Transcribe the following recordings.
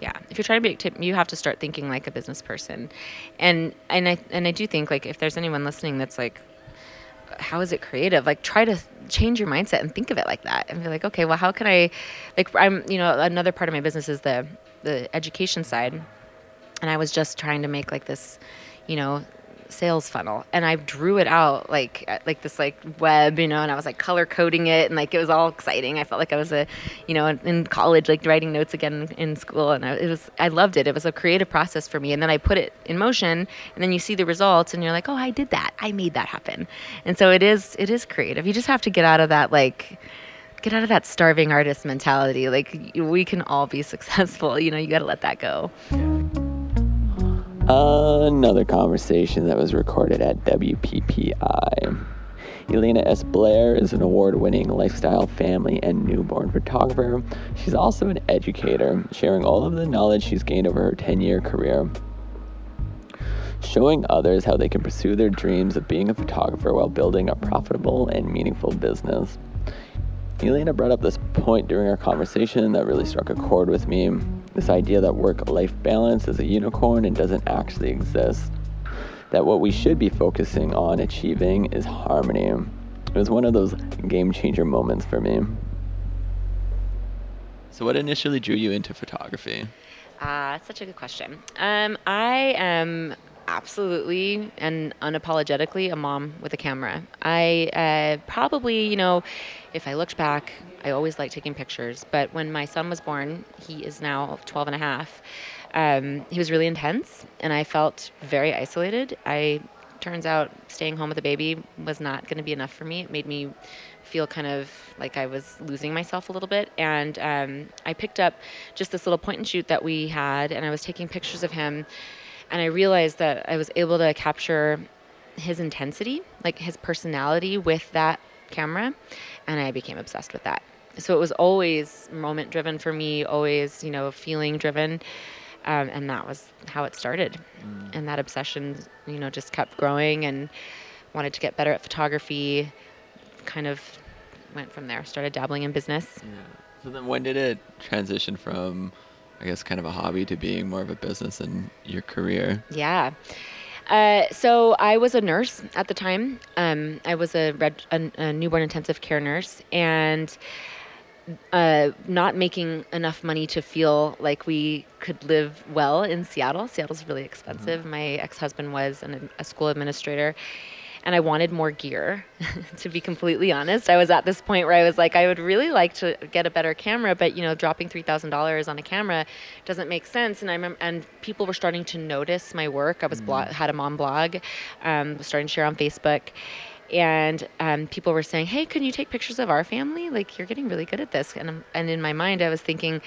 Yeah, if you're trying to be, tip, you have to start thinking like a business person, and and I and I do think like if there's anyone listening that's like, how is it creative? Like try to change your mindset and think of it like that, and be like, okay, well, how can I, like I'm you know another part of my business is the the education side, and I was just trying to make like this, you know, sales funnel and I drew it out like like this like web, you know, and I was like color coding it and like it was all exciting. I felt like I was a, you know, in college like writing notes again in school and I, it was I loved it. It was a creative process for me and then I put it in motion and then you see the results and you're like, "Oh, I did that. I made that happen." And so it is it is creative. You just have to get out of that like get out of that starving artist mentality. Like we can all be successful. You know, you got to let that go. Another conversation that was recorded at WPPI. Elena S. Blair is an award winning lifestyle, family, and newborn photographer. She's also an educator, sharing all of the knowledge she's gained over her 10 year career, showing others how they can pursue their dreams of being a photographer while building a profitable and meaningful business. Elena brought up this point during our conversation that really struck a chord with me this idea that work life balance is a unicorn and doesn't actually exist. That what we should be focusing on achieving is harmony. It was one of those game changer moments for me. So, what initially drew you into photography? Ah, uh, such a good question. Um, I am absolutely and unapologetically a mom with a camera. I uh, probably, you know, if I looked back, I always liked taking pictures. But when my son was born, he is now 12 and a half, um, he was really intense and I felt very isolated. I turns out staying home with a baby was not going to be enough for me. It made me feel kind of like I was losing myself a little bit. And um, I picked up just this little point and shoot that we had, and I was taking pictures of him and I realized that I was able to capture his intensity, like his personality with that camera, and I became obsessed with that. So it was always moment driven for me, always, you know, feeling driven. Um, and that was how it started. Mm. And that obsession, you know, just kept growing and wanted to get better at photography. Kind of went from there, started dabbling in business. Yeah. So then when did it transition from I guess, kind of a hobby to being more of a business in your career? Yeah. Uh, so I was a nurse at the time. Um, I was a, red, a, a, newborn intensive care nurse, and uh, not making enough money to feel like we could live well in Seattle. Seattle's really expensive. Mm-hmm. My ex-husband was an, a school administrator, and I wanted more gear. to be completely honest, I was at this point where I was like, I would really like to get a better camera, but you know, dropping three thousand dollars on a camera doesn't make sense. And I remember, and people were starting to notice my work. I was mm. had a mom blog, um, was starting to share on Facebook. And um, people were saying, "Hey, can you take pictures of our family? Like, you're getting really good at this." And and in my mind, I was thinking,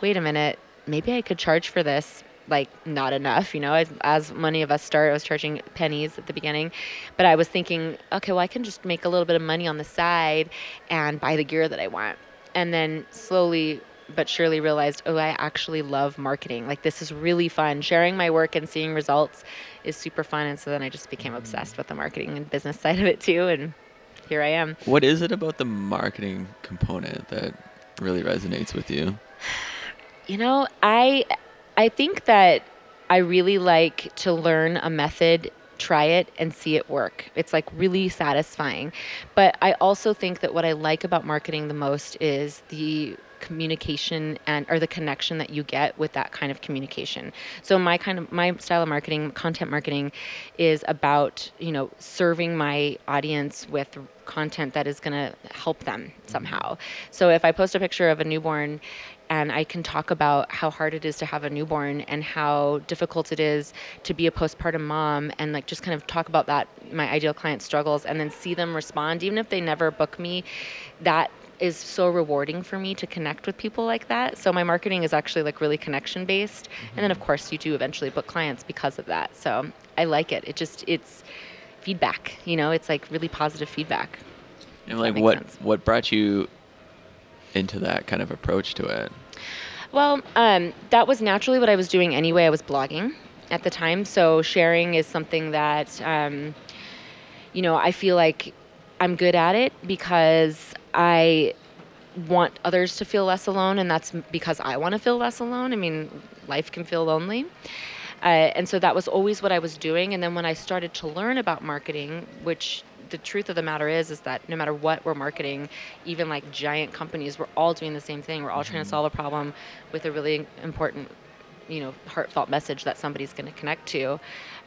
"Wait a minute, maybe I could charge for this like not enough you know? As, as many of us start i was charging pennies at the beginning but i was thinking okay well i can just make a little bit of money on the side and buy the gear that i want. And then slowly but surely realized oh i actually love marketing. Like this is really fun. Sharing my work and seeing results is super fun. And so then i just became obsessed with the marketing and business side of it too and here i am. What is it about the marketing component that really resonates with you? You know i I think that I really like to learn a method, try it, and see it work. It's like really satisfying. But I also think that what I like about marketing the most is the communication and or the connection that you get with that kind of communication. So my kind of my style of marketing, content marketing is about, you know, serving my audience with content that is going to help them somehow. So if I post a picture of a newborn and I can talk about how hard it is to have a newborn and how difficult it is to be a postpartum mom and like just kind of talk about that my ideal client struggles and then see them respond even if they never book me that is so rewarding for me to connect with people like that. So my marketing is actually like really connection based. Mm-hmm. And then of course you do eventually book clients because of that. So I like it. It just it's feedback, you know, it's like really positive feedback. And like what sense. what brought you into that kind of approach to it? Well, um, that was naturally what I was doing anyway. I was blogging at the time, so sharing is something that, um, you know, I feel like I'm good at it because I want others to feel less alone, and that's because I want to feel less alone. I mean, life can feel lonely. Uh, and so that was always what I was doing. And then when I started to learn about marketing, which the truth of the matter is is that no matter what we're marketing even like giant companies we're all doing the same thing we're all mm-hmm. trying to mm-hmm. solve a problem with a really important you know heartfelt message that somebody's going to connect to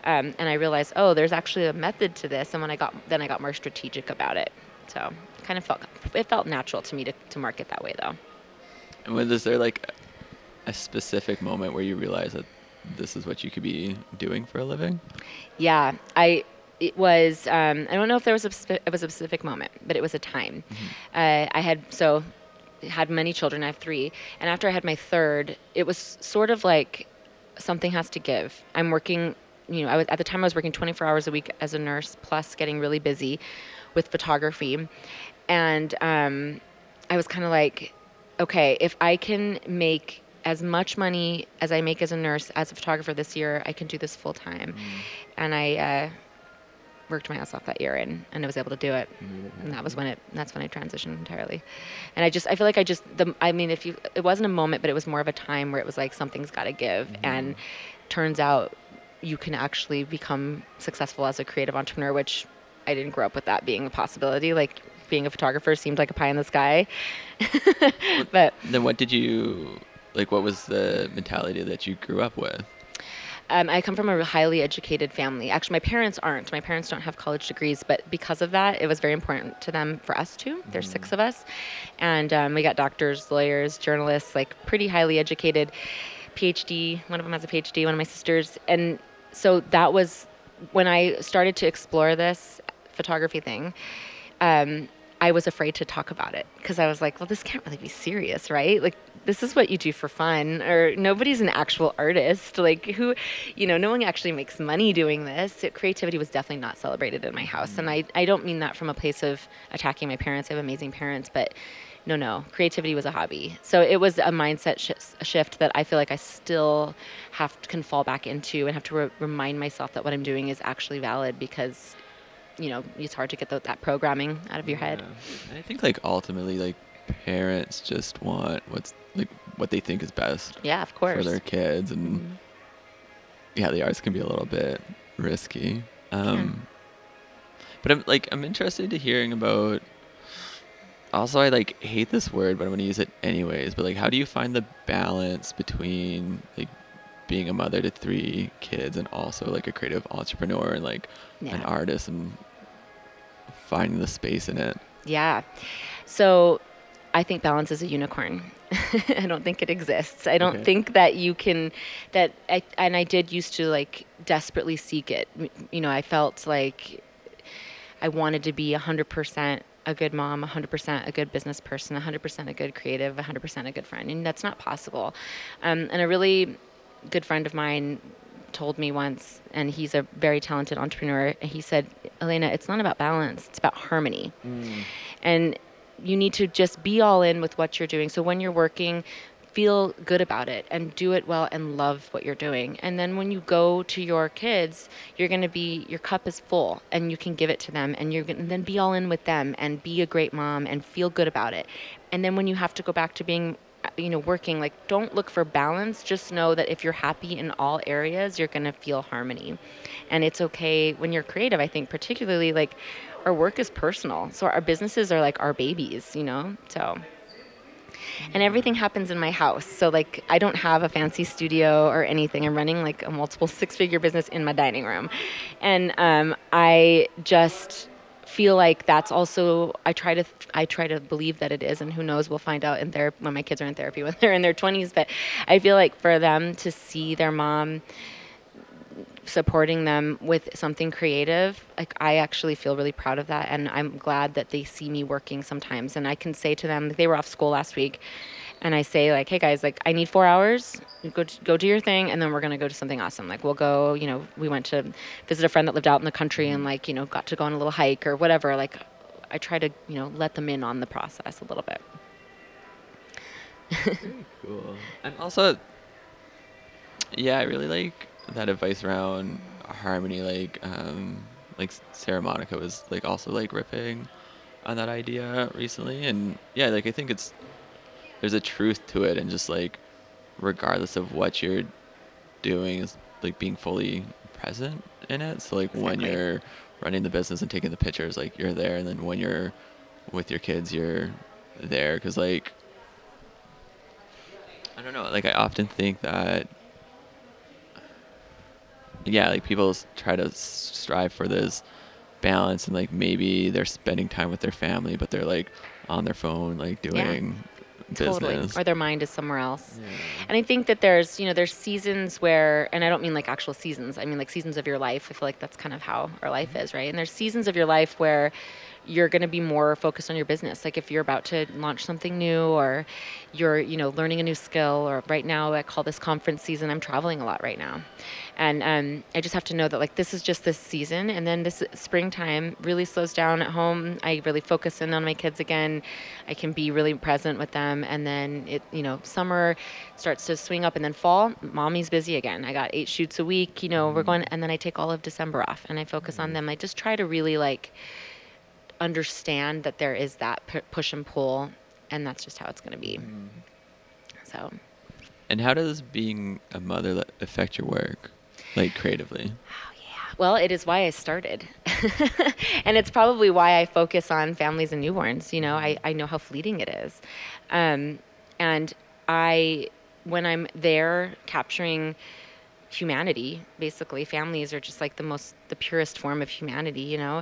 um, and i realized oh there's actually a method to this and when i got then i got more strategic about it so kind of felt it felt natural to me to, to market that way though and was there like a specific moment where you realized that this is what you could be doing for a living yeah i it was um, I don't know if there was a it was a specific moment, but it was a time. Mm-hmm. Uh, I had so had many children. I have three, and after I had my third, it was sort of like something has to give. I'm working. You know, I was at the time I was working 24 hours a week as a nurse, plus getting really busy with photography, and um, I was kind of like, okay, if I can make as much money as I make as a nurse as a photographer this year, I can do this full time. Mm. And I uh, worked my ass off that year and, and I was able to do it. And that was when it that's when I transitioned entirely. And I just I feel like I just the I mean if you it wasn't a moment but it was more of a time where it was like something's got to give mm-hmm. and turns out you can actually become successful as a creative entrepreneur which I didn't grow up with that being a possibility like being a photographer seemed like a pie in the sky. but then what did you like what was the mentality that you grew up with? Um, I come from a highly educated family. Actually, my parents aren't. My parents don't have college degrees, but because of that, it was very important to them for us too. There's mm. six of us, and um, we got doctors, lawyers, journalists, like pretty highly educated. PhD. One of them has a PhD. One of my sisters, and so that was when I started to explore this photography thing. Um, I was afraid to talk about it because I was like, well, this can't really be serious, right? Like, this is what you do for fun, or nobody's an actual artist. Like, who, you know, no one actually makes money doing this. It, creativity was definitely not celebrated in my house. And I, mm. I don't mean that from a place of attacking my parents. I have amazing parents, but no, no, creativity was a hobby. So it was a mindset sh- shift that I feel like I still have to, can fall back into and have to re- remind myself that what I'm doing is actually valid because you know it's hard to get the, that programming out of your head. Yeah. I think like ultimately like parents just want what's like what they think is best. Yeah, of course. For their kids and mm-hmm. yeah, the arts can be a little bit risky. Um, yeah. But I'm like I'm interested to hearing about. Also, I like hate this word, but I'm gonna use it anyways. But like, how do you find the balance between like being a mother to three kids and also like a creative entrepreneur and like yeah. an artist and finding the space in it. Yeah. So I think balance is a unicorn. I don't think it exists. I don't okay. think that you can that I and I did used to like desperately seek it. You know, I felt like I wanted to be 100% a good mom, 100% a good business person, 100% a good creative, 100% a good friend. And that's not possible. Um, and a really good friend of mine told me once, and he's a very talented entrepreneur. He said, Elena, it's not about balance, it's about harmony. Mm. And you need to just be all in with what you're doing. So when you're working, feel good about it and do it well and love what you're doing. And then when you go to your kids, you're going to be your cup is full and you can give it to them and you're going to then be all in with them and be a great mom and feel good about it. And then when you have to go back to being you know working like don't look for balance. Just know that if you're happy in all areas you're going to feel harmony. And it's okay when you're creative i think particularly like our work is personal. So our businesses are like our babies you know? So and everything happens in my house. So like i don't have a fancy studio or anything. I'm running like a multiple six figure business in my dining room. And um, i just feel like that's also I try to I try to believe that it is, and who knows, we'll find out in therapy when my kids are in therapy when they're in their 20s. But I feel like for them to see their mom supporting them with something creative like i actually feel really proud of that and i'm glad that they see me working sometimes and i can say to them they were off school last week and I say like, hey guys, like I need four hours. Go go do your thing, and then we're gonna go to something awesome. Like we'll go. You know, we went to visit a friend that lived out in the country, and like you know, got to go on a little hike or whatever. Like I try to you know let them in on the process a little bit. Cool. And also, yeah, I really like that advice around harmony. Like, um, like Sarah Monica was like also like riffing on that idea recently, and yeah, like I think it's there's a truth to it, and just like regardless of what you're doing, is like being fully present in it. So like when you're running the business and taking the pictures, like you're there, and then when you're with your kids, you're there, because like I don't know, like I often think that yeah, like people try to strive for this balance and like maybe they're spending time with their family but they're like on their phone like doing Totally. business. Or their mind is somewhere else. Yeah. And I think that there's, you know, there's seasons where, and I don't mean like actual seasons, I mean like seasons of your life. I feel like that's kind of how our life is, right? And there's seasons of your life where you're going to be more focused on your business. Like if you're about to launch something new or you're, you know, learning a new skill, or right now I call this conference season, I'm traveling a lot right now. And um, I just have to know that like this is just this season. And then this springtime really slows down at home. I really focus in on my kids again. I can be really present with them. And then it, you know, summer starts to swing up and then fall, mommy's busy again. I got eight shoots a week, you know, we're going, and then I take all of December off and I focus on them. I just try to really like understand that there is that pu- push and pull and that's just how it's going to be. So, And how does being a mother affect your work, like creatively? Oh, yeah. Well, it is why I started. and it's probably why I focus on families and newborns. You know, I, I know how fleeting it is. Um, and I, when I'm there capturing humanity, basically, families are just like the most, the purest form of humanity, you know?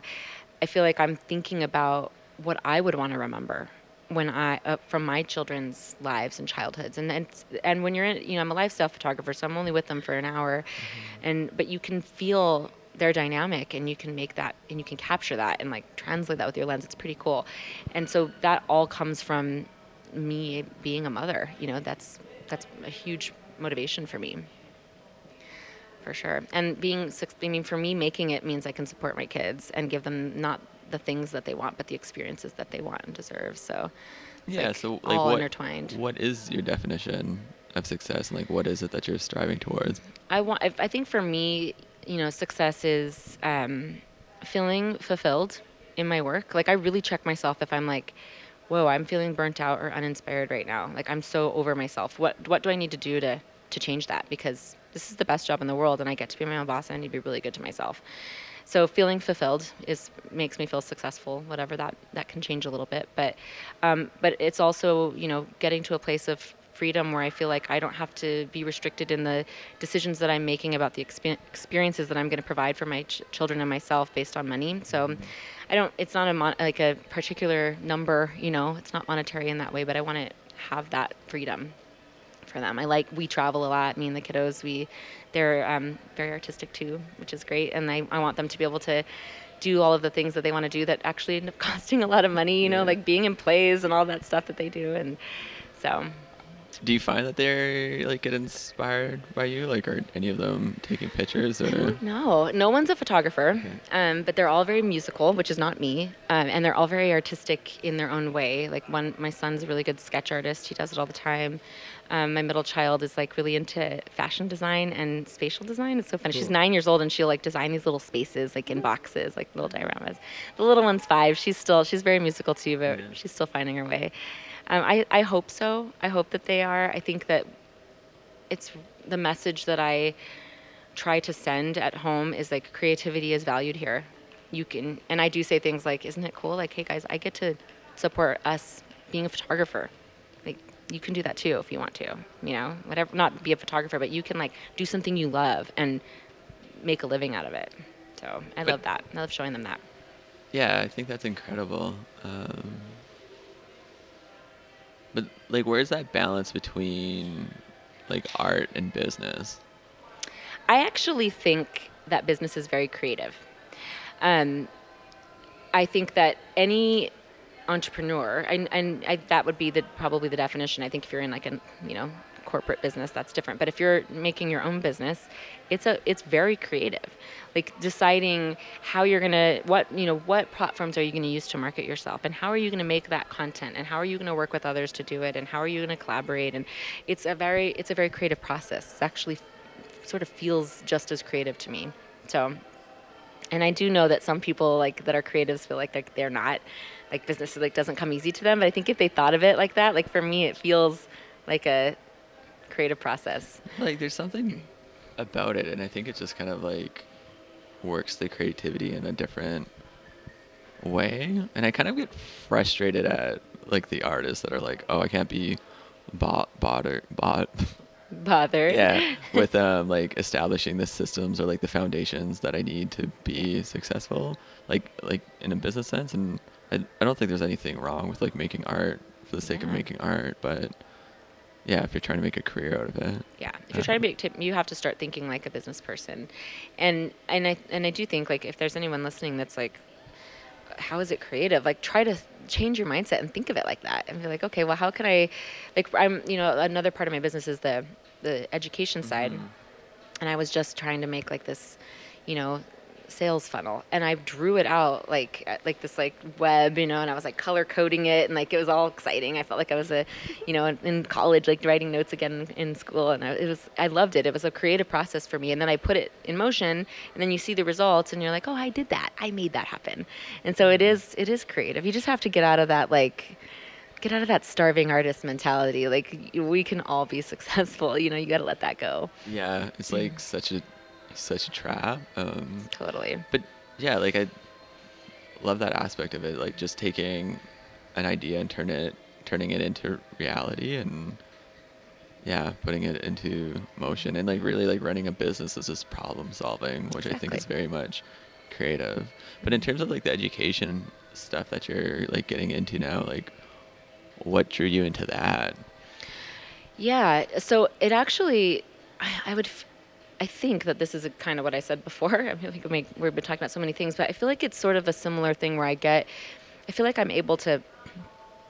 I feel like I'm thinking about what I would want to remember when I uh, from my children's lives and childhoods. And and and when you're in you know I'm a lifestyle photographer so I'm only with them for an hour. And but you can feel their dynamic and you can make that and you can capture that and like translate that with your lens. It's pretty cool. And so that all comes from me being a mother you know that's that's a huge motivation for me for sure. And being, I mean, for me, making it means I can support my kids and give them not the things that they want, but the experiences that they want and deserve. So, yeah. like so like all what intertwined. what is your definition of success, and like what is it that you're striving towards? I want. I I think for me, you know, success is um, feeling fulfilled in my work. Like I really check myself if I'm like, whoa, I'm feeling burnt out or uninspired right now. Like I'm so over myself. What what do I need to do to to change that? Because this is the best job in the world, and I get to be my own boss, and I need to be really good to myself. So feeling fulfilled is makes me feel successful. Whatever that that can change a little bit, but um, but it's also you know getting to a place of freedom where I feel like I don't have to be restricted in the decisions that I'm making about the expe- experiences that I'm going to provide for my ch- children and myself based on money. So I don't. It's not a mon- like a particular number. You know, it's not monetary in that way, but I want to have that freedom for them. I like we travel a lot. Me and the kiddos, we they're um, very artistic too, which is great, and I, I want them to be able to do all of the things that they want to do that actually end up costing a lot of money. You know, Yeah. like being in plays and all that stuff that they do, and so Do you find that they're like get inspired by you? Like, are any of them taking pictures or? No, no one's a photographer, Okay. um, but they're all very musical, which is not me, um, and they're all very artistic in their own way. Like one, my son's a really good sketch artist; he does it all the time. Um, my middle child is like really into fashion design and spatial design. It's so funny. She's nine years old and she'll like design these little spaces like in boxes, like little dioramas. The little one's five. She's still she's very musical too, but Yeah. she's still finding her way. Um, I I hope so. I hope that they are. I think that it's the message that I try to send at home is like creativity is valued here. You can, and I do say things like, "Isn't it cool? Like, hey guys, I get to support us being a photographer. You can do that too if you want to. You know, whatever. Not be a photographer, but you can like do something you love and make a living out of it. So I But- love that. I love showing them that. Yeah, I think that's incredible. Um, but like, where's that balance between like art and business? I actually think that business is very creative. Um, I think that any entrepreneur, and, and I, that would be the probably the definition. I think if you're in like a you know corporate business, that's different. But if you're making your own business, it's a it's very creative. Like deciding how you're gonna what you know what platforms are you gonna use to market yourself, and how are you gonna make that content, and how are you gonna work with others to do it, and how are you gonna collaborate, and it's a very it's a very creative process. It's actually sort of feels just as creative to me. So and I do know that some people like that are creatives feel like like they're not like business like doesn't come easy to them. But I think if they thought of it like that, like for me, it feels like a creative process. Like there's something about it, and I think it just kind of like works the creativity in a different way. And I kind of get frustrated at like the artists that are like, oh, I can't be bought, bought or bought. Bothered. yeah, with um like establishing the systems or like the foundations that I need to be successful, like like in a business sense. And I I don't think there's anything wrong with like making art for the sake of making art, but yeah, if you're trying to make a career out of it. Yeah, if you're trying to tip, you have to start thinking like a business person, and and I and I do think like if there's anyone listening that's like, how is it creative? Like try to change your mindset and think of it like that, and be like, okay, well, how can I, like I'm you know another part of my business is the the education side, mm-hmm. and I was just trying to make like this, you know, sales funnel, and I drew it out like like this like web, you know, and I was like color coding it, and like it was all exciting. I felt like I was a, you know, in, college, like writing notes again in school, and I, it was I loved it. It was a creative process for me, and then I put it in motion, and then you see the results, and you're like, oh, I did that, I made that happen, and so it mm-hmm. is it is creative. You just have to get out of that like get out of that starving artist mentality. Like we can all be successful. You know, you got to let that go. Yeah, it's like mm. such a such a trap. Um, Totally. but yeah, like I love that aspect of it, like just taking an idea and turn it turning it into reality and yeah, putting it into motion and like really like running a business is just problem solving, which I think is very much creative. But in terms of like the education stuff that you're like getting into now, like what drew you into that? Yeah. So it actually, I, I would, f- I think that this is a, kind of what I said before. I feel like we we've been talking about so many things, but I feel like it's sort of a similar thing where I get, I feel like I'm able to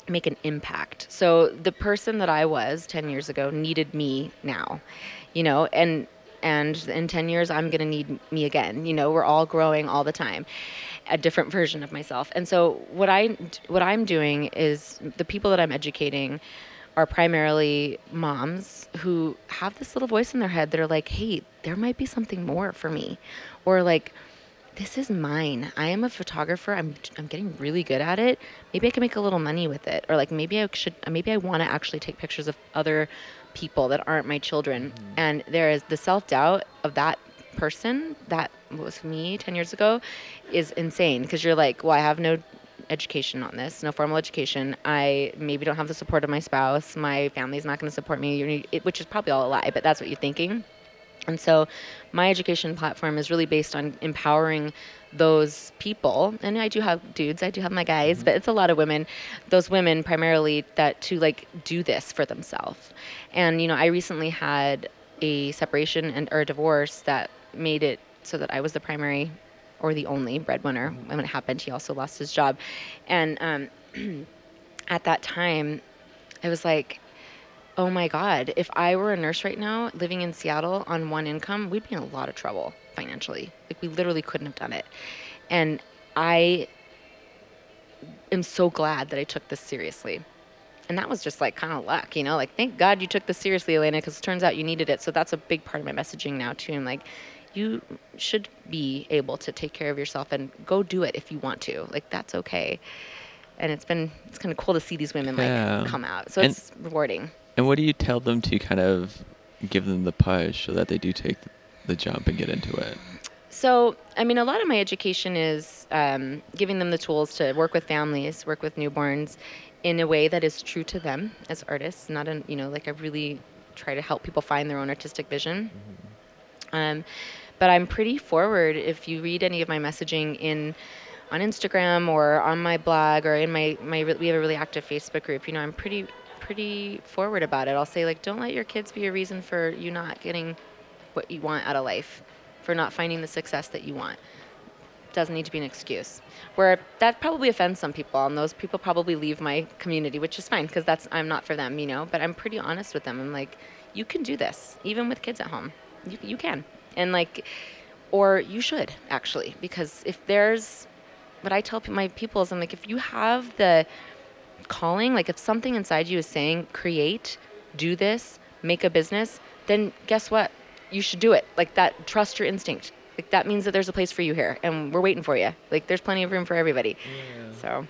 make an impact. So the person that I was 10 years ago needed me now, you know, and and in 10 years I'm going to need me again. You know, we're all growing all the time. A different version of myself. And so what I what I'm doing is the people that I'm educating are primarily moms who have this little voice in their head that are like, "Hey, there might be something more for me." Or like this is mine. I am a photographer. I'm I'm getting really good at it. Maybe I can make a little money with it, or like maybe I should. Maybe I want to actually take pictures of other people that aren't my children. Mm-hmm. And there is the self doubt of that person that was me 10 years ago is insane because you're like, well, I have no education on this, no formal education. I maybe don't have the support of my spouse. My family's not going to support me, which is probably all a lie, but that's what you're thinking. And so my education platform is really based on empowering those people. And I do have dudes, I do have my guys, mm-hmm. but it's a lot of women, those women primarily that to like do this for themselves. And you know, I recently had a separation and or a divorce that made it so that I was the primary or the only breadwinner. When it happened, he also lost his job. And um, at that time, I was like, oh my God, if I were a nurse right now living in Seattle on one income, we'd be in a lot of trouble financially. Like, we literally couldn't have done it. And I am so glad that I took this seriously. And that was just like kind of luck, you know? Like, thank God you took this seriously, Elena, because it turns out you needed it. So that's a big part of my messaging now, too. I'm like, you should be able to take care of yourself and go do it if you want to. Like, that's okay. And it's been, it's kind of cool to see these women like Yeah. come out. So And- it's rewarding. And what do you tell them to kind of give them the push so that they do take the jump and get into it? So, I mean, a lot of my education is um, giving them the tools to work with families, work with newborns in a way that is true to them as artists, not in, you know, like I really try to help people find their own artistic vision. Um, but I'm pretty forward. If you read any of my messaging in on Instagram or on my blog or in my, my we have a really active Facebook group, you know, I'm pretty pretty forward about it. I'll say like don't let your kids be a reason for you not getting what you want out of life, for not finding the success that you want. Doesn't need to be an excuse. Where that probably offends some people, and those people probably leave my community, which is fine because that's I'm not for them, you know. But I'm pretty honest with them. I'm like, you can do this, even with kids at home. You you can, and like, or you should actually, because if there's what I tell my people is I'm like, if you have the calling, like if something inside you is saying, create, do this, make a business, then guess what? You should do it. Like that, trust your instinct. Like that means that there's a place for you here, and we're waiting for you. Like there's plenty of room for everybody. So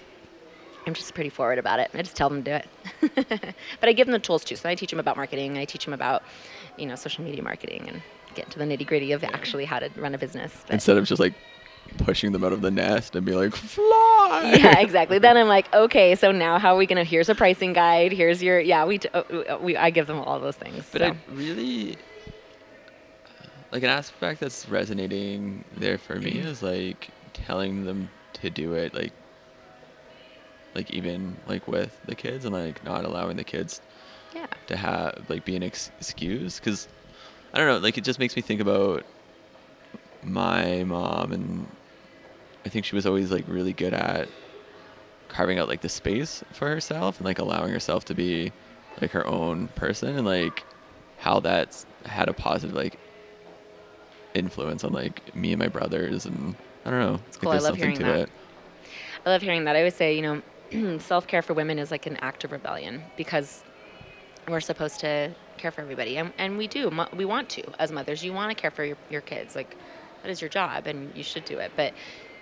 I'm just pretty forward about it. I just tell them to do it. but I give them the tools too. So I teach them about marketing. And I teach them about, you know, social media marketing and get into the nitty gritty of actually how to run a business. But Instead of just like pushing them out of the nest and be like, fly. yeah, exactly. Then I'm like, okay, so now how are we gonna? Here's a pricing guide. Here's your yeah. We, t- uh, we I give them all those things. But so. I really like an aspect that's resonating there for me Mm-hmm. is like telling them to do it like like even like with the kids and like not allowing the kids yeah. to have like be an ex- excuse because I don't know like it just makes me think about my mom and I think she was always like really good at carving out like the space for herself and like allowing herself to be like her own person and like how that's had a positive like influence on like me and my brothers and I don't know. It's cool. I love hearing that. I love hearing that. I always say, you know, self care for women is like an act of rebellion because we're supposed to care for everybody, and, and we do. We want to as mothers. You want to care for your, your kids. Like that is your job, and you should do it. But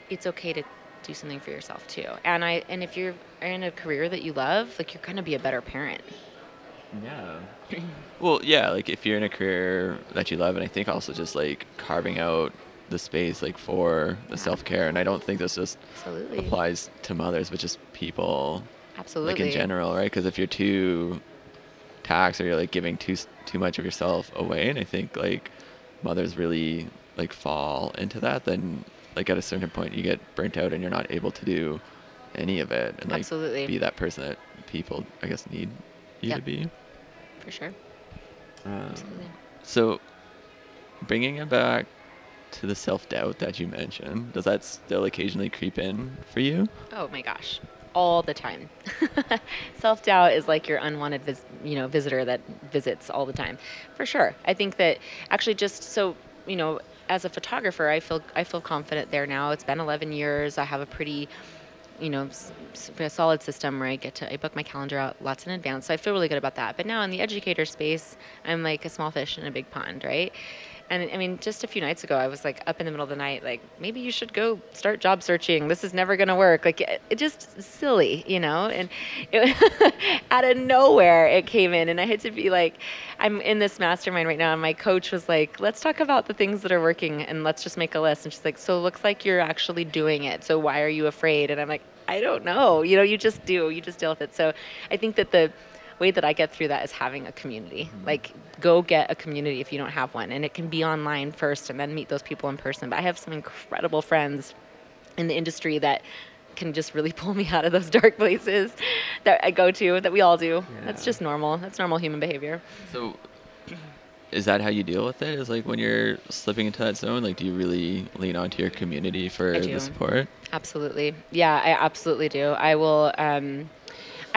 it's okay to do something for yourself too. And I and if you're in a career that you love, like you're gonna be a better parent. Yeah. well, yeah, like if you're in a career that you love, and I think also just like carving out the space like for the Yeah. self care, and I don't think this just Absolutely. applies to mothers, but just people Absolutely. like in general, right? Because if you're too taxed or you're like giving too too much of yourself away, and I think like mothers really like fall into that, then like at a certain point you get burnt out and you're not able to do any of it, and like Absolutely. be that person that people I guess need you to be. For sure. Um, Absolutely. so, bringing it back to the self doubt that you mentioned, does that still occasionally creep in for you? Oh my gosh, all the time. Self doubt is like your unwanted, vis- you know, visitor that visits all the time, for sure. I think that actually, just so you know, as a photographer, I feel I feel confident there now. It's been 11 years. I have a pretty, you know, solid system where I get to I book my calendar out lots in advance. So I feel really good about that. But now in the educator space, I'm like a small fish in a big pond, right? And I mean, just a few nights ago, I was like up in the middle of the night, like maybe you should go start job searching. This is never going to work. Like it, it just silly, you know. And it, out of nowhere, it came in, and I had to be like, I'm in this mastermind right now, and my coach was like, let's talk about the things that are working, and let's just make a list. And she's like, so it looks like you're actually doing it. So why are you afraid? And I'm like, I don't know. You know, you just do. You just deal with it. So I think that the way that I get through that is having a community. Like, go get a community if you don't have one. And it can be online first and then meet those people in person. But I have some incredible friends in the industry that can just really pull me out of those dark places that I go to, that we all do. That's just normal. That's normal human behavior. So, is that how you deal with it? Is like when you're slipping into that zone, like do you really lean onto your community for the support? Absolutely. Yeah, I absolutely do. I will. Um,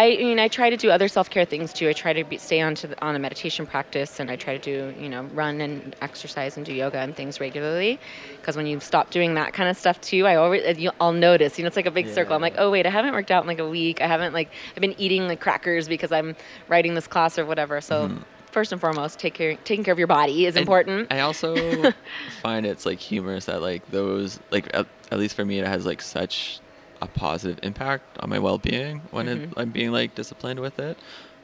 I, mean, I try to do other self care things too. I try to be, stay on to the, on a meditation practice, and I try to do you know run and exercise and do yoga and things regularly. Because when you stop doing that kind of stuff too, I always you, I'll notice. You know, it's like a big circle. I'm like, oh wait, I haven't worked out in like a week. I haven't like I've been eating like crackers because I'm writing this class or whatever. So. Mm-hmm. First and foremost, take care. Taking care of your body is And important. I also find it's like humorous that like those like at, at least for me it has like such a positive impact on my well-being when it, Mhm. I'm being like disciplined with it.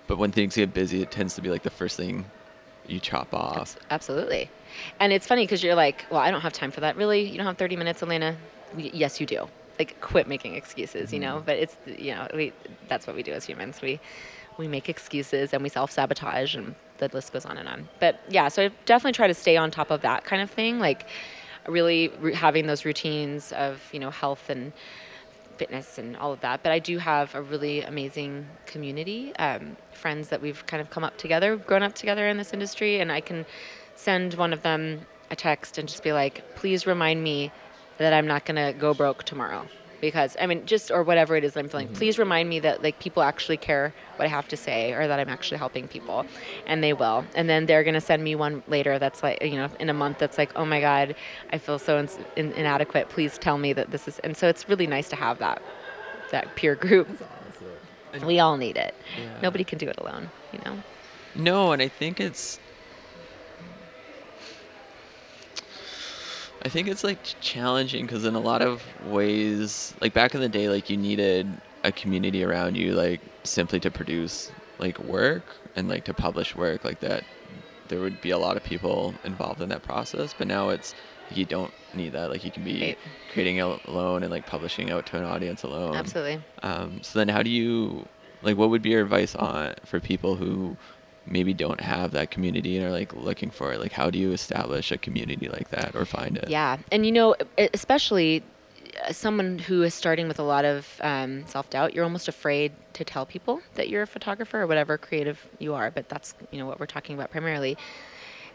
But when things get busy, it tends to be like the first thing you chop off. Absolutely. And it's funny because you're like, well, I don't have time for that. Really? You don't have 30 minutes, Elena? Y- yes, you do. Like, quit making excuses, you know? But it's, you know, we, that's what we do as humans. We, we make excuses and we self sabotage, and the list goes on and on. But yeah, so I definitely try to stay on top of that kind of thing. Like, really re- having those routines of, you know, health and fitness and all of that. But I do have a really amazing community, um, friends that we've kind of come up together, grown up together in this industry, and I can send one of them a text and just be like, please remind me that I'm not gonna go broke tomorrow. Because I mean, just or whatever it is that I'm feeling. Mm-hmm. Please remind me that like people actually care what I have to say, or that I'm actually helping people, and they will. And then they're gonna send me one later that's like, you know, in a month that's like, oh my god, I feel so ins- in- inadequate. Please tell me that this is. And so it's really nice to have that that peer group. We all need it. Yeah. Nobody can do it alone. You know. No, and I think it's I think it's like challenging because in a lot of ways, like back in the day, like you needed a community around you, like simply to produce like work and like to publish work like that. There would be a lot of people involved in that process, but now it's you don't need that. Like you can be Right. creating alone and like publishing out to an audience alone. Absolutely. Um, so then, how do you like? What would be your advice on for people who maybe don't have that community and are like looking for it? Like, how do you establish a community like that or find it? Yeah, and you know, especially uh, someone who is starting with a lot of um, self doubt, you're almost afraid to tell people that you're a photographer or whatever creative you are. But that's you know what we're talking about primarily.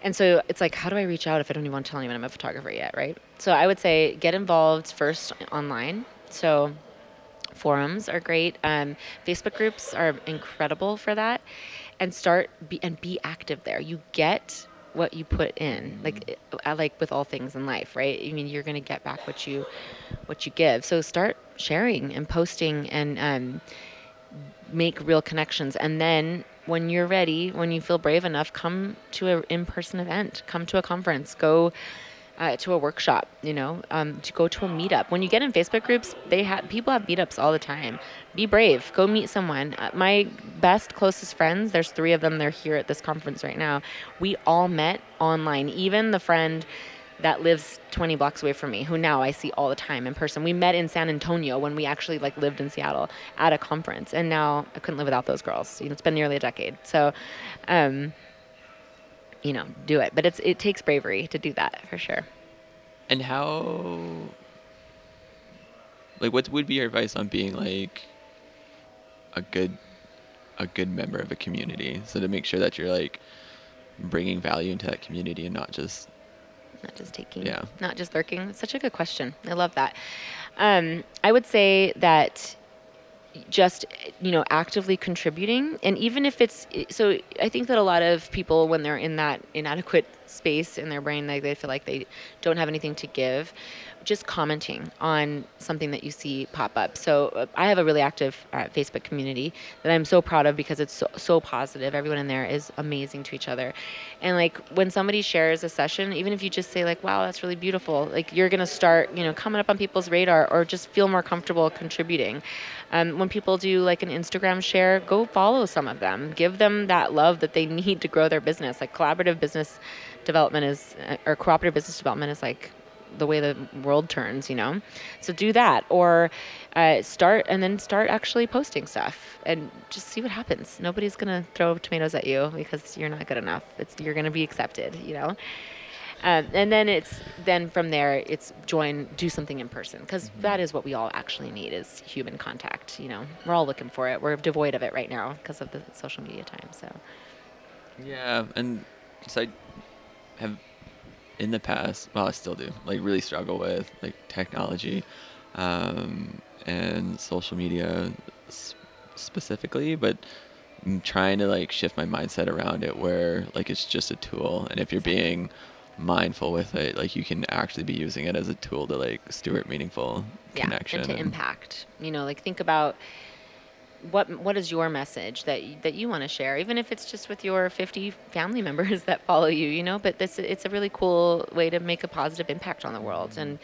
And so it's like, how do I reach out if I don't even want to tell anyone I'm a photographer yet, right? So I would say get involved first online. So forums are great. Um, Facebook groups are incredible for that, and start be, and be active there. You get what you put in, like I like with all things in life, right? I mean, you're gonna get back what you what you give. So start sharing and posting and um, make real connections, and then when you're ready, when you feel brave enough, come to an in-person event, come to a conference, go uh, to a workshop, you know, um, to go to a meetup. When you get in Facebook groups, they have people have meetups all the time. Be brave. Go meet someone. Uh, my best, closest friends, there's three of them. They're here at this conference right now. We all met online. Even the friend that lives 20 blocks away from me, who now I see all the time in person. We met in San Antonio when we actually like lived in Seattle at a conference, and now I couldn't live without those girls. You know, it's been nearly a decade. So. Um, you know, do it. But it's it takes bravery to do that for sure. And how, like, what would be your advice on being like a good, a good member of a community? So to make sure that you're like bringing value into that community and not just not just taking, Yeah. not just lurking. It's such a good question. I love that. Um, I would say that just you know actively contributing. And even if it's so i think that a lot of people when they're in that inadequate space in their brain like they feel like they don't have anything to give just commenting on something that you see pop up so uh, i have a really active uh, facebook community that i'm so proud of because it's so, so positive everyone in there is amazing to each other and like when somebody shares a session even if you just say like wow that's really beautiful like you're to start you know coming up on people's radar or just feel more comfortable contributing um, when people do like an Instagram share, go follow some of them. Give them that love that they need to grow their business. Like collaborative business development is, uh, or cooperative business development is like the way the world turns, you know? So do that or uh, start and then start actually posting stuff and just see what happens. Nobody's going to throw tomatoes at you because you're not good enough. It's, you're going to be accepted, you know? Um, and then it's then from there it's join do something in person because that is what we all actually need is human contact you know we're all looking for it we're devoid of it right now because of the social media time so Yeah, and so I have in the past, well, I still do, like really struggle with like technology um, and social media s- specifically, but I'm trying to like shift my mindset around it where like it's just a tool, and if you're being mindful with it, like you can actually be using it as a tool to like steward meaningful yeah connection and to impact you know like think about what what is your message that that you want to share even if it's just with your 50 family members that follow you you know? But this it's a really cool way to make a positive impact on the world and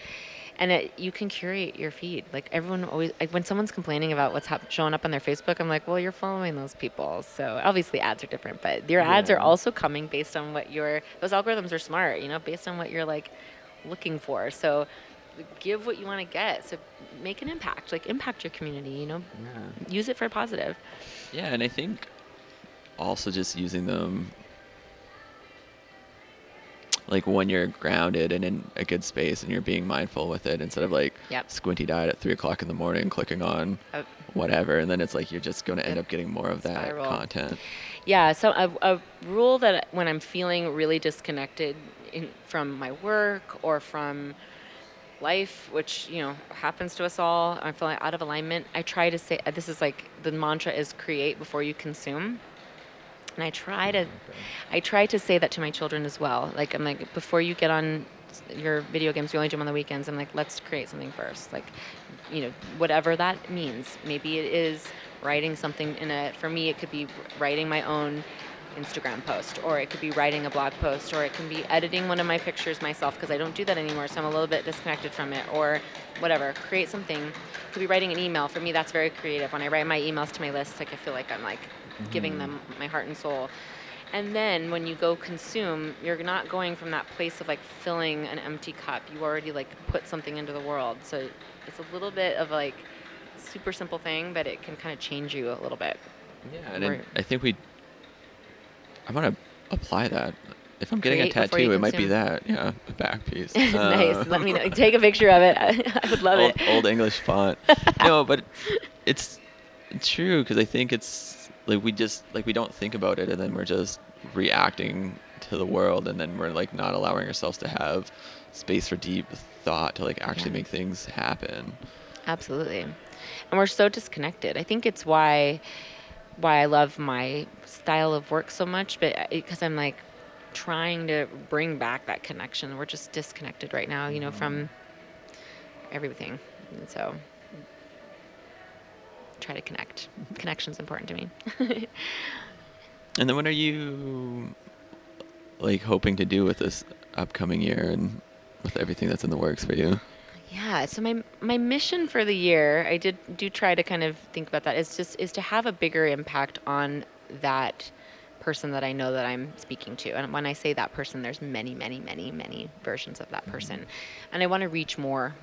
and it, you can curate your feed. Like everyone always like when someone's complaining about what's hap- showing up on their facebook i'm like well you're following those people. So obviously ads are different but your ads are also coming based on what your those algorithms are smart you know based on what you're like looking for. So give what you want to get so make an impact like impact your community you know Yeah. use it for positive Yeah, and I think also just using them like when you're grounded and in a good space and you're being mindful with it instead of like Yep. squinty eyed at three o'clock in the morning clicking on Uh, whatever and then it's like you're just going to end up getting more of that Spiral. content. yeah so a, a rule that when i'm feeling really disconnected in, from my work or from life which you know happens to us all i'm feeling out of alignment i try to say this is like the mantra is create before you consume. And i try to mm, i try to say that to my children as well. Like i'm like before you get on your video games you only do them on the weekends. I'm like let's create something first. Like you know whatever that means. Maybe it is writing something in a for me it could be writing my own Instagram post, or it could be writing a blog post, or it can be editing one of my pictures myself because I don't do that anymore, so I'm a little bit disconnected from it, or whatever. Create something. It could be writing an email. For me, that's very creative. When I write my emails to my list, like I feel like I'm like mm-hmm. giving them my heart and soul. And then when you go consume, you're not going from that place of like filling an empty cup. You already like put something into the world. So it's a little bit of like super simple thing, but it can kind of change you a little bit. Yeah, and I think we. I want to apply that. If I'm getting a tattoo, it might be that. Yeah, the back piece. nice. Uh, Let me know. Take a picture of it. I would love old, it. Old English font. no, but it's true because I think it's like we just like we don't think about it, and then we're just reacting to the world, and then we're like not allowing ourselves to have space for deep thought to like actually yeah. make things happen. Absolutely. And we're so disconnected. I think it's why why I love my style of work so much, but because I'm like trying to bring back that connection. We're just disconnected right now, you know, from mm-hmm. everything. And so try to connect. Connection's important to me. and then what are you like hoping to do with this upcoming year and with everything that's in the works for you? Yeah, so my my mission for the year, I did do try to kind of think about that. Is just is to have a bigger impact on that person that I know that I'm speaking to. And when I say that person, there's many, many, many, many versions of that mm-hmm. person, and I want to reach more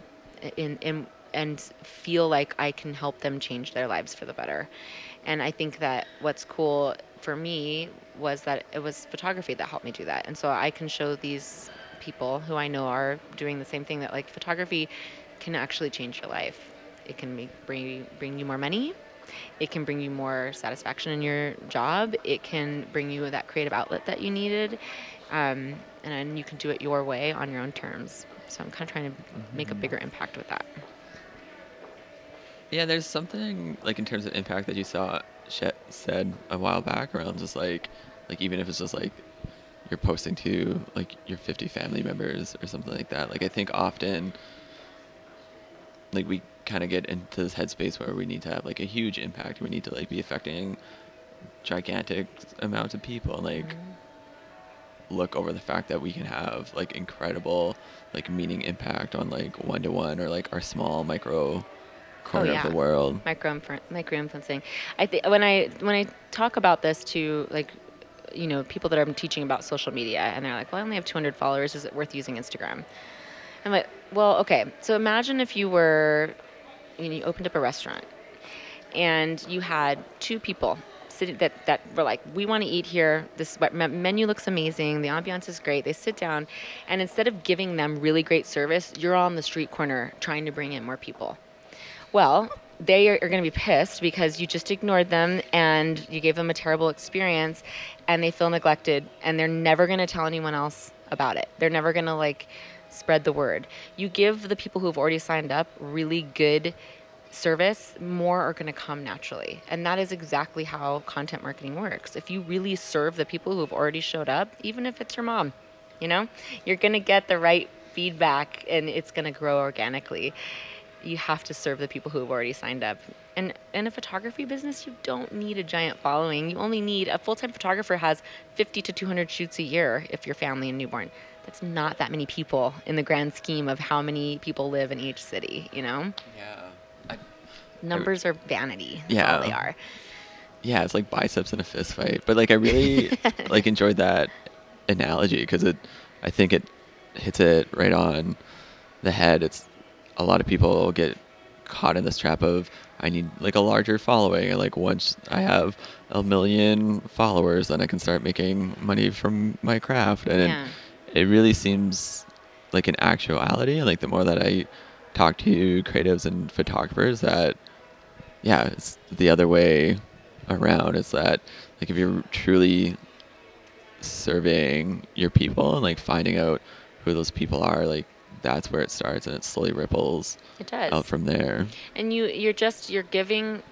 in in and feel like I can help them change their lives for the better. And I think that what's cool for me was that it was photography that helped me do that. And so I can show these people who I know are doing the same thing that like photography can actually change your life. It can make, bring bring you more money. It can bring you more satisfaction in your job. It can bring you that creative outlet that you needed, um, and then you can do it your way on your own terms. So I'm kind of trying to mm-hmm. make a bigger impact with that. Yeah, there's something like in terms of impact that you saw Chet said a while back around just like like even if it's just like you're posting to like your 50 family members or something like that. Like I think often like we kind of get into this headspace where we need to have like a huge impact. We need to like be affecting gigantic amounts of people and like mm-hmm. look over the fact that we can have like incredible like meaning impact on like one to one or like our small micro corner oh, yeah. of the world. Micro micro influencing. I think when I when I talk about this to like you know, people that are teaching about social media and they're like, well, I only have 200 followers. Is it worth using Instagram? I'm like, well, okay. So imagine if you were, you know, you opened up a restaurant and you had two people sitting that, that were like, we want to eat here. This menu looks amazing. The ambiance is great. They sit down and instead of giving them really great service, you're on the street corner trying to bring in more people. Well, they are, are going to be pissed because you just ignored them and you gave them a terrible experience and they feel neglected and they're never going to tell anyone else about it. They're never going to like spread the word. You give the people who've already signed up really good service, more are going to come naturally. And that is exactly how content marketing works. If you really serve the people who've already showed up, even if it's your mom, you know, you're going to get the right feedback and it's going to grow organically you have to serve the people who have already signed up. And in a photography business, you don't need a giant following. You only need a full time photographer has 50 to 200 shoots a year if you're family and newborn. That's not that many people in the grand scheme of how many people live in each city, you know? Yeah. I, Numbers I, are vanity. That's yeah. they are. Yeah, it's like biceps in a fist fight. But like I really like enjoyed that analogy because it I think it hits it right on the head. It's a lot of people get caught in this trap of I need like a larger following and like once I have a million followers then I can start making money from my craft and yeah. it, it really seems like an actuality like the more that I talk to creatives and photographers that yeah it's the other way around is that like if you're truly serving your people and like finding out who those people are like that's where it starts and it slowly ripples it does. out from there. And you you're just you're giving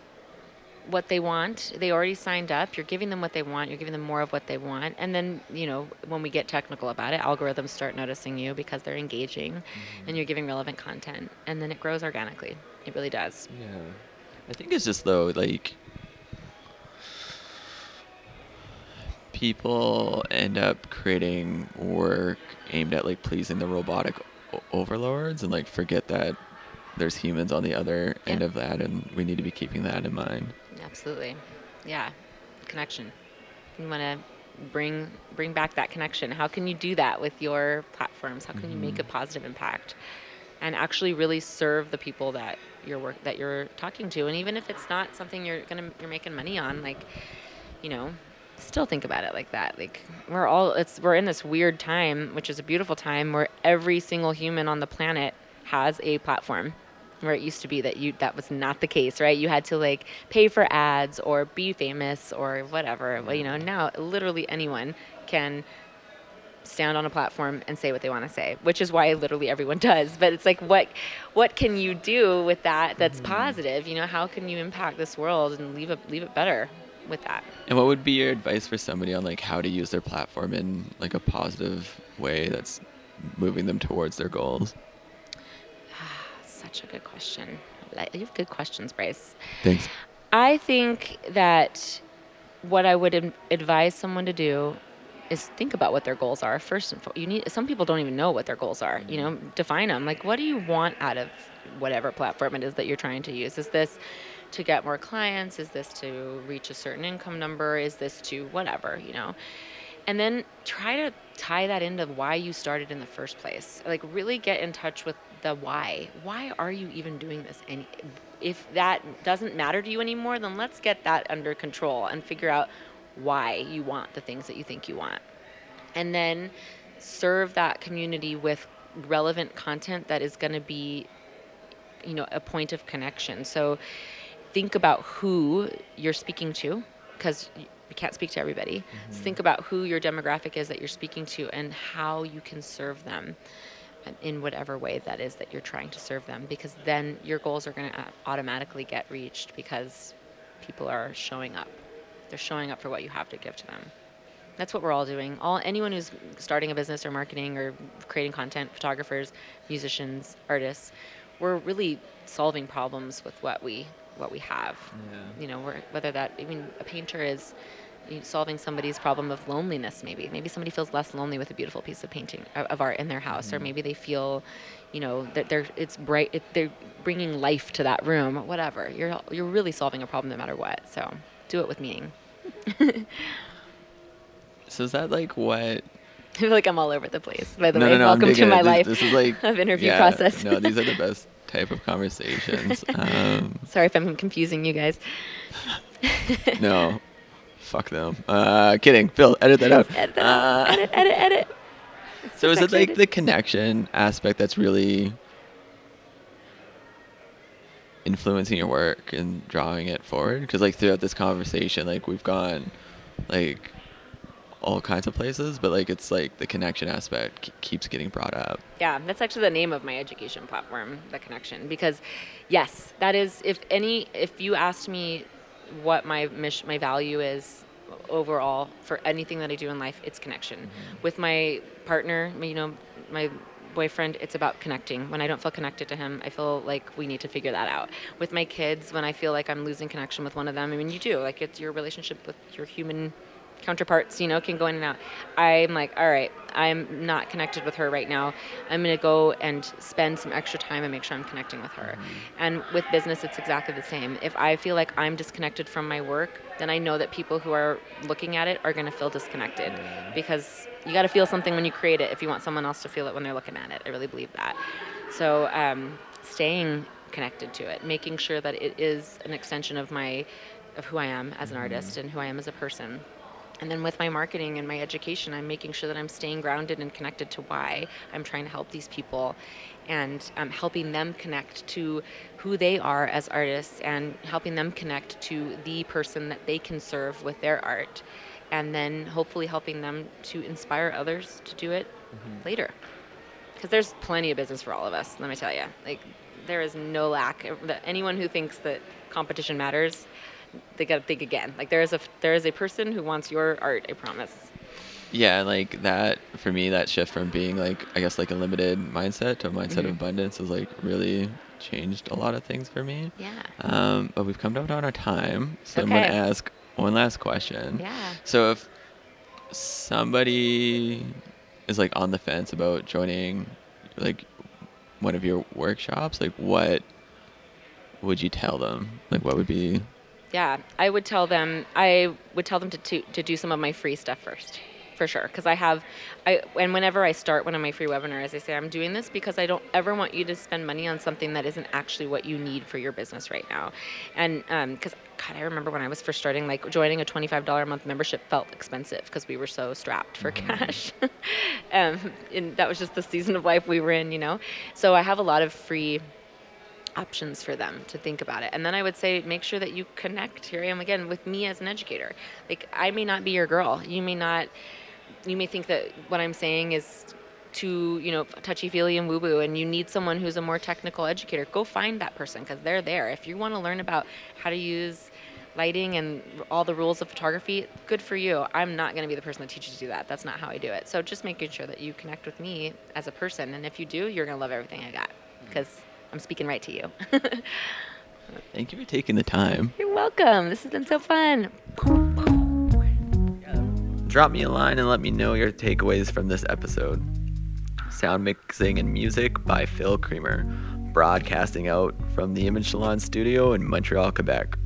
what they want. They already signed up. You're giving them what they want. You're giving them more of what they want. And then you know when we get technical about it algorithms start noticing you because they're engaging mm-hmm. and you're giving relevant content. And then it grows organically. It really does. Yeah. I think it's just though like people end up creating work aimed at like pleasing the robotic overlords and like forget that there's humans on the other end of that and we need to be keeping that in mind. Absolutely. Yeah. Connection. You want to bring bring back that connection. How can you do that with your platforms? How can you make a mm-hmm. positive impact and actually really serve the people that you're work that you're talking to? And even if it's not something you're to you're making money on, like, you know, still think about it like that. Like we're all it's we're in this weird time, which is a beautiful time where every single human on the planet has a platform where it used to be that you that was not the case right? You had to like pay for ads or be famous or whatever. Well you know now literally anyone can stand on a platform and say what they want to say which is why literally everyone does. But it's like what what can you do with that that's mm-hmm. positive? You know how can you impact this world and leave it leave it better with that And what would be your advice for somebody on like how to use their platform in like a positive way that's moving them towards their goals? Ah, such a good question you have good questions bryce Thanks. I think that what I would advise someone to do is think about what their goals are first and foremost. You need some people don't even know what their goals are. You know, mm-hmm. define them. Like, what do you want out of whatever platform it is that you're trying to use? Is this to get more clients? Is this to reach a certain income number? Is this to whatever? You know, and then try to tie that into why you started in the first place like really get in touch with the why why are you even doing this and if that doesn't matter to you anymore then let's get that under control and figure out why you want the things that you think you want. And then serve that community with relevant content that is going to be you know a point of connection. So think about who you're speaking to because you can't speak to everybody. So mm-hmm. think about who your demographic is that you're speaking to and how you can serve them in whatever way that is that you're trying to serve them because then your goals are going to automatically get reached because people are showing up they're showing up for what you have to give to them that's what we're all doing. All anyone who's starting a business or marketing or creating content, photographers, musicians, artists, we're really solving problems with what we what we have. Yeah. You know, we're, whether that I mean, a painter is solving somebody's problem of loneliness. Maybe maybe somebody feels less lonely with a beautiful piece of painting of of art in their house, or mm-hmm. maybe they feel, you know, that they're it's bright. It, they're bringing life to that room. Whatever. You're you're really solving a problem no matter what. So do it with meaning. So is that like what I feel like I'm all over the place. By the no, way, no, no, welcome to my it. life This, this is like of interview yeah, process. no, these are the best type of conversations. Um, Sorry if I'm confusing you guys. no, fuck them. Uh, kidding. Phil, edit that out. edit that Uh, out. Edit, edit, edit. So is it like the connection aspect that's really influencing your work and drawing it forward? Because like throughout this conversation, like we've gone like all kinds of places, but like it's like the connection aspect k- keeps getting brought up. Yeah, that's actually the name of my education platform, The Connection, because yes, that is if any if you asked me what my mission my value is overall for anything that I do in life, it's connection. Mm-hmm. With my partner, you know, my boyfriend, it's about connecting. When I don't feel connected to him, I feel like we need to figure that out. With my kids, when I feel like I'm losing connection with one of them, I mean, you do. Like it's your relationship with your human counterparts, you know, can go in and out. I'm like, all right, I'm not connected with her right now. I'm going to go and spend some extra time and make sure I'm connecting with her. Mm-hmm. And with business, it's exactly the same. If I feel like I'm disconnected from my work, then I know that people who are looking at it are going to feel disconnected mm-hmm. because you got to feel something when you create it if you want someone else to feel it when they're looking at it. I really believe that. So, um, staying connected to it, making sure that it is an extension of my of who I am as an mm-hmm. artist and who I am as a person. And then with my marketing and my education, I'm making sure that I'm staying grounded and connected to why I'm trying to help these people and um, helping them connect to who they are as artists and helping them connect to the person that they can serve with their art. And then hopefully helping them to inspire others to do it later. Because there's plenty of business for all of us, let me tell you. Like, there is no lack. Anyone who thinks that competition matters, they got to think again. Like there is a there is a person who wants your art. I promise. Yeah, like that for me, that shift from being like I guess like a limited mindset to a mindset of Mhm. abundance has like really changed a lot of things for me. Yeah. Um, but we've come down on our time, so I'm gonna ask one last question. Yeah. So if somebody is like on the fence about joining like one of your workshops, like what would you tell them? Like what would be Yeah, I would tell them I would tell them to to, to do some of my free stuff first. For sure, because I have, I and whenever I start one of my free webinars, I say I'm doing this because I don't ever want you to spend money on something that isn't actually what you need for your business right now, and because God, I remember when I was first starting, like joining a $25 a month membership felt expensive because we were so strapped for cash. um, and that was just the season of life we were in, you know? So I have a lot of free options for them to think about it. And then I would say make sure that you connect. Here I am again with me as an educator. Like I may not be your girl. You may not you may think that what I'm saying is too, you know, touchy feely and woo woo, and you need someone who's a more technical educator. Go find that person because they're there. If you want to learn about how to use lighting and all the rules of photography, good for you. I'm not going to be the person that teaches you that. That's not how I do it. So just making sure that you connect with me as a person, and if you do, you're going to love everything I got because I'm speaking right to you. Thank you for taking the time. You're welcome. This has been so fun. Drop me a line and let me know your takeaways from this episode. Sound mixing and music by Phil Creamer, broadcasting out from the Image Salon studio in Montreal, Quebec.